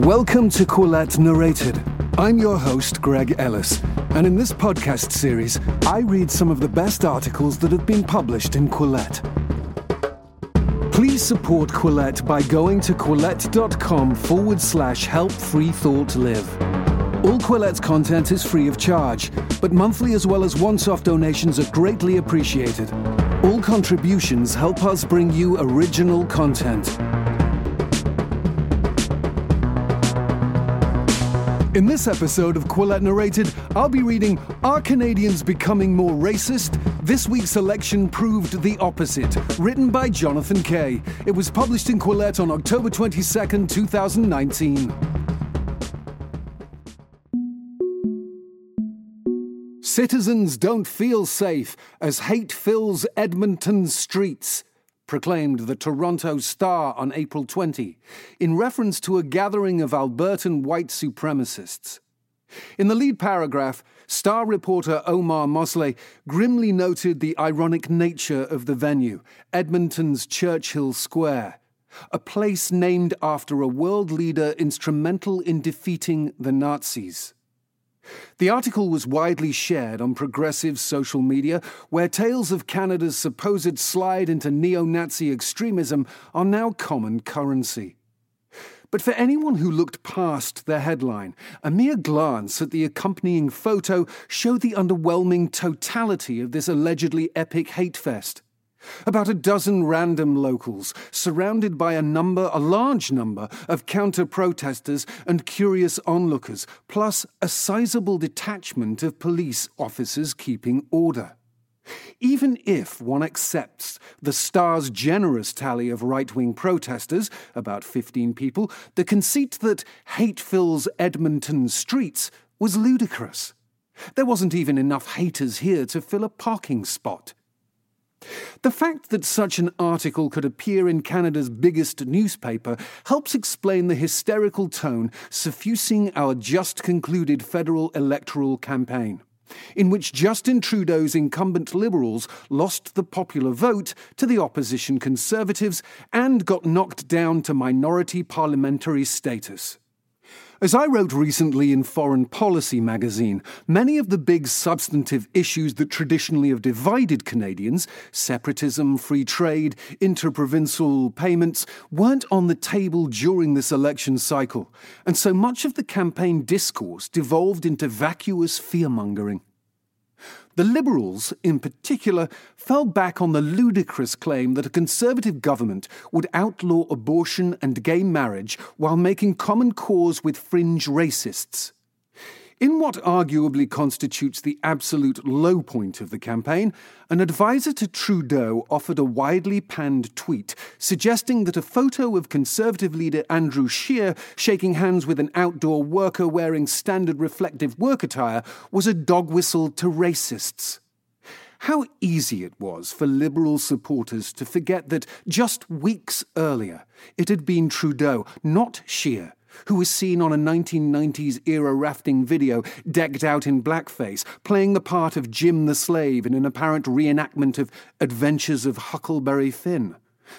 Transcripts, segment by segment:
Welcome to Quillette Narrated. I'm your host, Greg Ellis, and in this podcast series, I read some of the best articles that have been published in Quillette. Please support Quillette by going to quillette.com forward slash help free thought live. All Quillette's content is free of charge, but monthly as well as once off donations are greatly appreciated. All contributions help us bring you original content. In this episode of Quillette Narrated, I'll be reading Are Canadians Becoming More Racist? This week's election proved the opposite, written by Jonathan Kay. It was published in Quillette on October 22nd, 2019. Citizens don't feel safe as hate fills Edmonton's streets proclaimed the Toronto Star on April 20, in reference to a gathering of Albertan white supremacists. In the lead paragraph, Star reporter Omar Mosleh grimly noted the ironic nature of the venue, Edmonton's Churchill Square, a place named after a world leader instrumental in defeating the Nazis. The article was widely shared on progressive social media, where tales of Canada's supposed slide into neo Nazi extremism are now common currency. But for anyone who looked past the headline, a mere glance at the accompanying photo showed the underwhelming totality of this allegedly epic hate fest. About a dozen random locals, surrounded by a number, a large number, of counter protesters and curious onlookers, plus a sizable detachment of police officers keeping order. Even if one accepts the Star's generous tally of right wing protesters, about 15 people, the conceit that hate fills Edmonton streets was ludicrous. There wasn't even enough haters here to fill a parking spot. The fact that such an article could appear in Canada's biggest newspaper helps explain the hysterical tone suffusing our just concluded federal electoral campaign, in which Justin Trudeau's incumbent Liberals lost the popular vote to the opposition Conservatives and got knocked down to minority parliamentary status. As I wrote recently in Foreign Policy magazine, many of the big substantive issues that traditionally have divided Canadians separatism, free trade, interprovincial payments weren't on the table during this election cycle, and so much of the campaign discourse devolved into vacuous fearmongering. The Liberals, in particular, fell back on the ludicrous claim that a Conservative government would outlaw abortion and gay marriage while making common cause with fringe racists. In what arguably constitutes the absolute low point of the campaign, an advisor to Trudeau offered a widely panned tweet suggesting that a photo of Conservative leader Andrew Scheer shaking hands with an outdoor worker wearing standard reflective work attire was a dog whistle to racists. How easy it was for Liberal supporters to forget that just weeks earlier it had been Trudeau, not Scheer, who was seen on a 1990s era rafting video decked out in blackface, playing the part of Jim the Slave in an apparent reenactment of Adventures of Huckleberry Finn.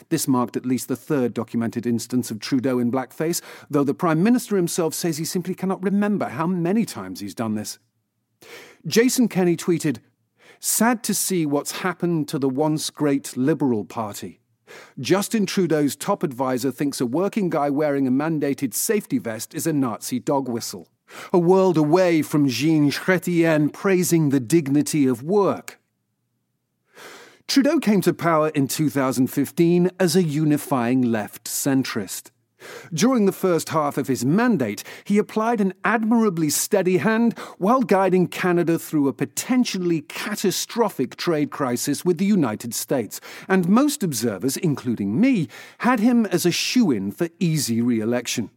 This marked at least the third documented instance of Trudeau in blackface, though the Prime Minister himself says he simply cannot remember how many times he's done this. Jason Kenney tweeted, Sad to see what's happened to the once great Liberal Party. Justin Trudeau's top advisor thinks a working guy wearing a mandated safety vest is a Nazi dog whistle. A world away from Jean Chrétien praising the dignity of work. Trudeau came to power in 2015 as a unifying left centrist. During the first half of his mandate, he applied an admirably steady hand while guiding Canada through a potentially catastrophic trade crisis with the United States, and most observers, including me, had him as a shoe in for easy re election.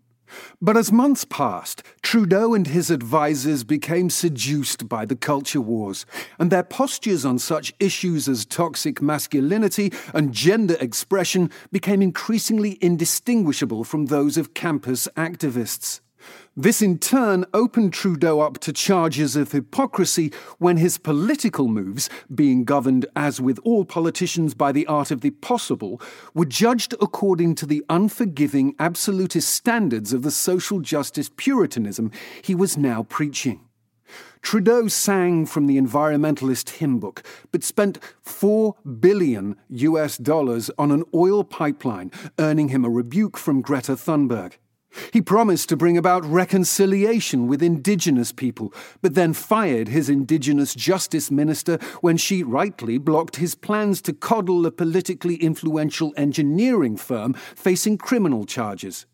But as months passed, Trudeau and his advisers became seduced by the culture wars, and their postures on such issues as toxic masculinity and gender expression became increasingly indistinguishable from those of campus activists. This in turn opened Trudeau up to charges of hypocrisy when his political moves, being governed as with all politicians by the art of the possible, were judged according to the unforgiving absolutist standards of the social justice puritanism he was now preaching. Trudeau sang from the environmentalist hymn book, but spent 4 billion US dollars on an oil pipeline, earning him a rebuke from Greta Thunberg. He promised to bring about reconciliation with indigenous people, but then fired his indigenous justice minister when she rightly blocked his plans to coddle a politically influential engineering firm facing criminal charges.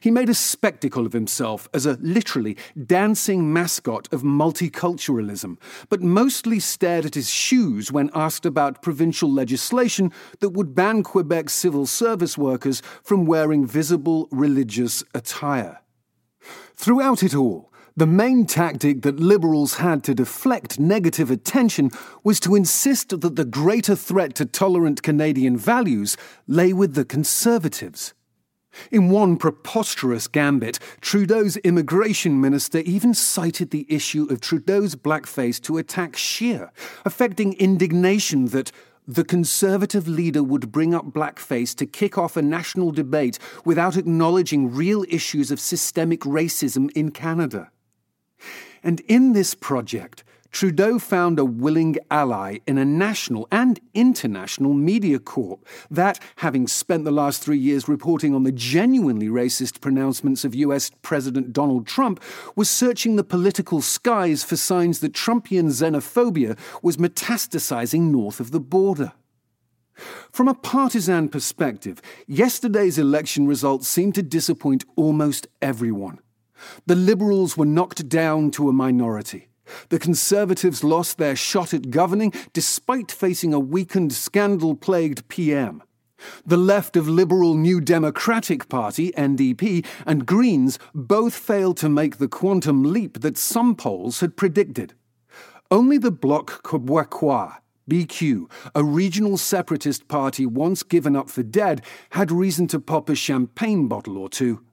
He made a spectacle of himself as a literally dancing mascot of multiculturalism, but mostly stared at his shoes when asked about provincial legislation that would ban Quebec civil service workers from wearing visible religious attire. Throughout it all, the main tactic that Liberals had to deflect negative attention was to insist that the greater threat to tolerant Canadian values lay with the Conservatives. In one preposterous gambit, Trudeau's immigration minister even cited the issue of Trudeau's blackface to attack Scheer, affecting indignation that the Conservative leader would bring up blackface to kick off a national debate without acknowledging real issues of systemic racism in Canada. And in this project, Trudeau found a willing ally in a national and international media corp that, having spent the last three years reporting on the genuinely racist pronouncements of US President Donald Trump, was searching the political skies for signs that Trumpian xenophobia was metastasizing north of the border. From a partisan perspective, yesterday's election results seemed to disappoint almost everyone. The Liberals were knocked down to a minority. The Conservatives lost their shot at governing despite facing a weakened, scandal plagued PM. The left of Liberal New Democratic Party, NDP, and Greens both failed to make the quantum leap that some polls had predicted. Only the Bloc Québécois, BQ, a regional separatist party once given up for dead, had reason to pop a champagne bottle or two.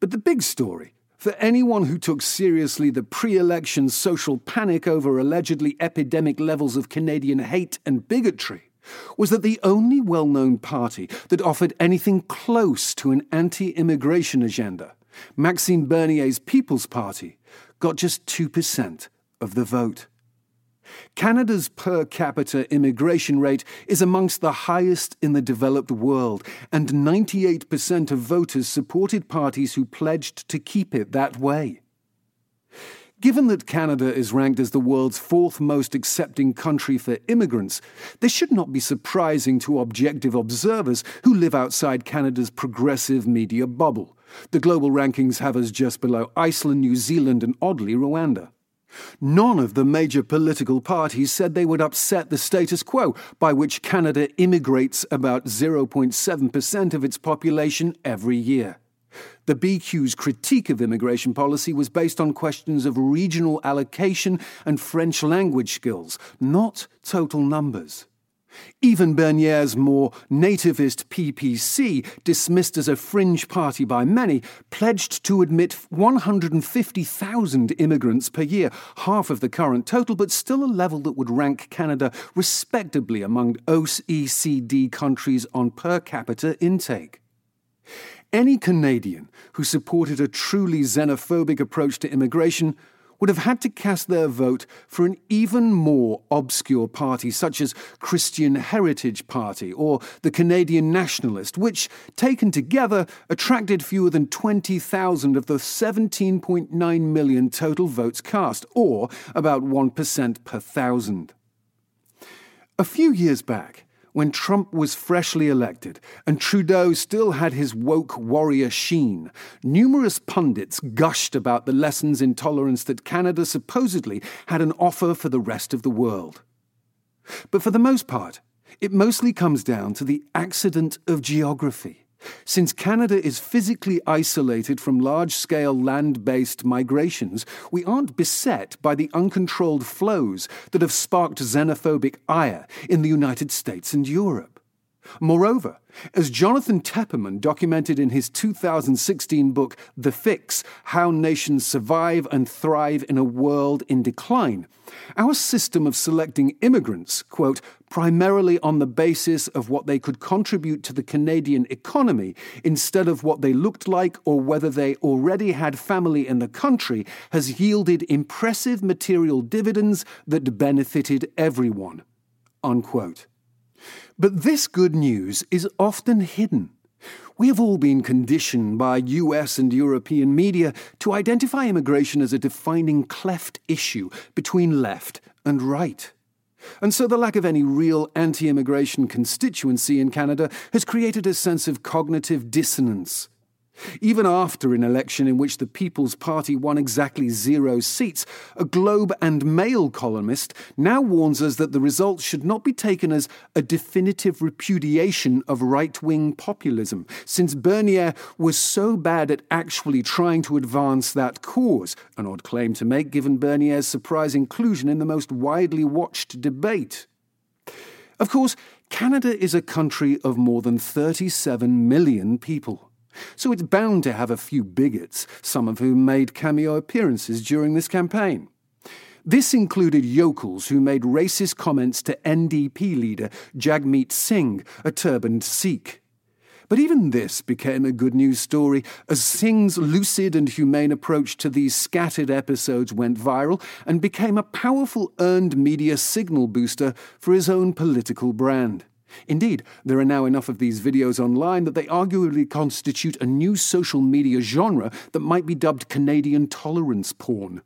But the big story for anyone who took seriously the pre election social panic over allegedly epidemic levels of Canadian hate and bigotry was that the only well known party that offered anything close to an anti immigration agenda, Maxime Bernier's People's Party, got just 2% of the vote. Canada's per capita immigration rate is amongst the highest in the developed world, and 98% of voters supported parties who pledged to keep it that way. Given that Canada is ranked as the world's fourth most accepting country for immigrants, this should not be surprising to objective observers who live outside Canada's progressive media bubble. The global rankings have us just below Iceland, New Zealand, and oddly, Rwanda. None of the major political parties said they would upset the status quo, by which Canada immigrates about 0.7% of its population every year. The BQ's critique of immigration policy was based on questions of regional allocation and French language skills, not total numbers. Even Bernier's more nativist PPC, dismissed as a fringe party by many, pledged to admit 150,000 immigrants per year, half of the current total, but still a level that would rank Canada respectably among OECD countries on per capita intake. Any Canadian who supported a truly xenophobic approach to immigration would have had to cast their vote for an even more obscure party, such as Christian Heritage Party or the Canadian Nationalist, which, taken together, attracted fewer than 20,000 of the 17.9 million total votes cast, or about 1% per thousand. A few years back, when Trump was freshly elected and Trudeau still had his woke warrior sheen, numerous pundits gushed about the lessons in tolerance that Canada supposedly had an offer for the rest of the world. But for the most part, it mostly comes down to the accident of geography. Since Canada is physically isolated from large scale land based migrations, we aren't beset by the uncontrolled flows that have sparked xenophobic ire in the United States and Europe. Moreover, as Jonathan Tepperman documented in his 2016 book, The Fix How Nations Survive and Thrive in a World in Decline, our system of selecting immigrants, quote, primarily on the basis of what they could contribute to the Canadian economy instead of what they looked like or whether they already had family in the country, has yielded impressive material dividends that benefited everyone. Unquote. But this good news is often hidden. We have all been conditioned by US and European media to identify immigration as a defining cleft issue between left and right. And so the lack of any real anti immigration constituency in Canada has created a sense of cognitive dissonance. Even after an election in which the People's Party won exactly zero seats, a Globe and Mail columnist now warns us that the results should not be taken as a definitive repudiation of right wing populism, since Bernier was so bad at actually trying to advance that cause, an odd claim to make given Bernier's surprise inclusion in the most widely watched debate. Of course, Canada is a country of more than 37 million people. So it's bound to have a few bigots, some of whom made cameo appearances during this campaign. This included yokels who made racist comments to NDP leader Jagmeet Singh, a turbaned Sikh. But even this became a good news story as Singh's lucid and humane approach to these scattered episodes went viral and became a powerful earned media signal booster for his own political brand. Indeed, there are now enough of these videos online that they arguably constitute a new social media genre that might be dubbed Canadian tolerance porn.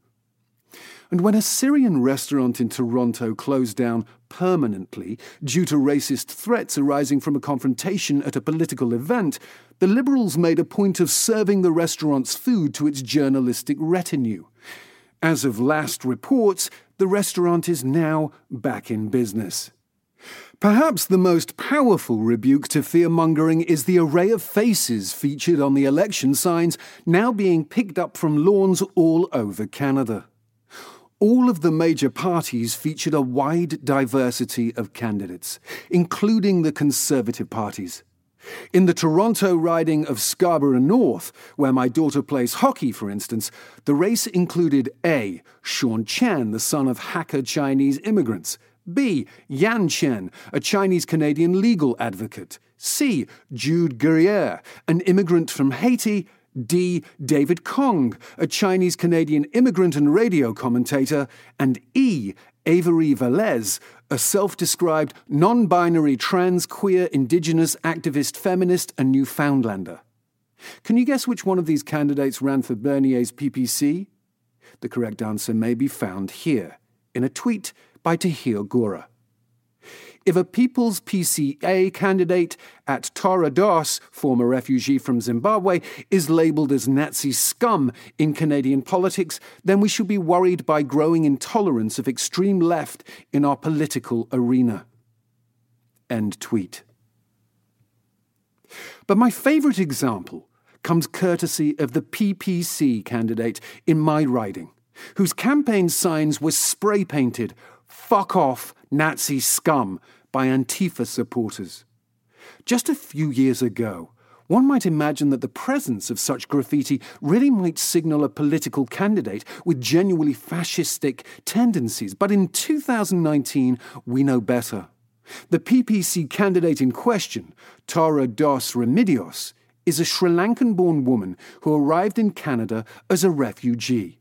And when a Syrian restaurant in Toronto closed down permanently due to racist threats arising from a confrontation at a political event, the Liberals made a point of serving the restaurant's food to its journalistic retinue. As of last reports, the restaurant is now back in business. Perhaps the most powerful rebuke to fearmongering is the array of faces featured on the election signs now being picked up from lawns all over Canada. All of the major parties featured a wide diversity of candidates, including the Conservative parties. In the Toronto riding of Scarborough North, where my daughter plays hockey, for instance, the race included A. Shaun Chen, the son of Hakka Chinese immigrants, B. Yan Chen, a Chinese Canadian legal advocate. C. Jude Guerriere, an immigrant from Haiti. D. David Kong, a Chinese Canadian immigrant and radio commentator. And E. Avery Velez, a self described non binary trans queer indigenous activist feminist and Newfoundlander. Can you guess which one of these candidates ran for Bernier's PPC? The correct answer may be found here in a tweet by Tahir Gora. If a People's PCA candidate at Tara Doss, former refugee from Zimbabwe, is labelled as Nazi scum in Canadian politics, then we should be worried by growing intolerance of extreme left in our political arena. End tweet. But my favourite example comes courtesy of the PPC candidate in my riding, whose campaign signs were spray painted fuck off Nazi scum by Antifa supporters. Just a few years ago, one might imagine that the presence of such graffiti really might signal a political candidate with genuinely fascistic tendencies. But in 2019, we know better. The PPC candidate in question, Tara Dos Remedios, is a Sri Lankan born woman who arrived in Canada as a refugee.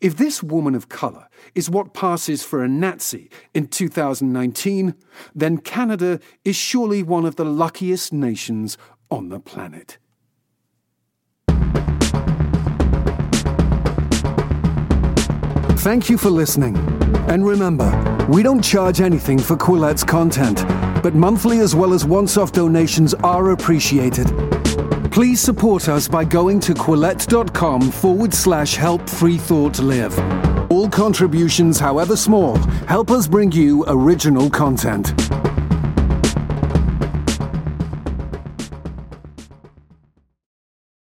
If this woman of colour is what passes for a Nazi in 2019, then Canada is surely one of the luckiest nations on the planet. Thank you for listening. And remember, we don't charge anything for Quillette's content, but monthly as well as once off donations are appreciated. Please support us by going to quillette.com forward slash help free thought live. All contributions, however small, help us bring you original content.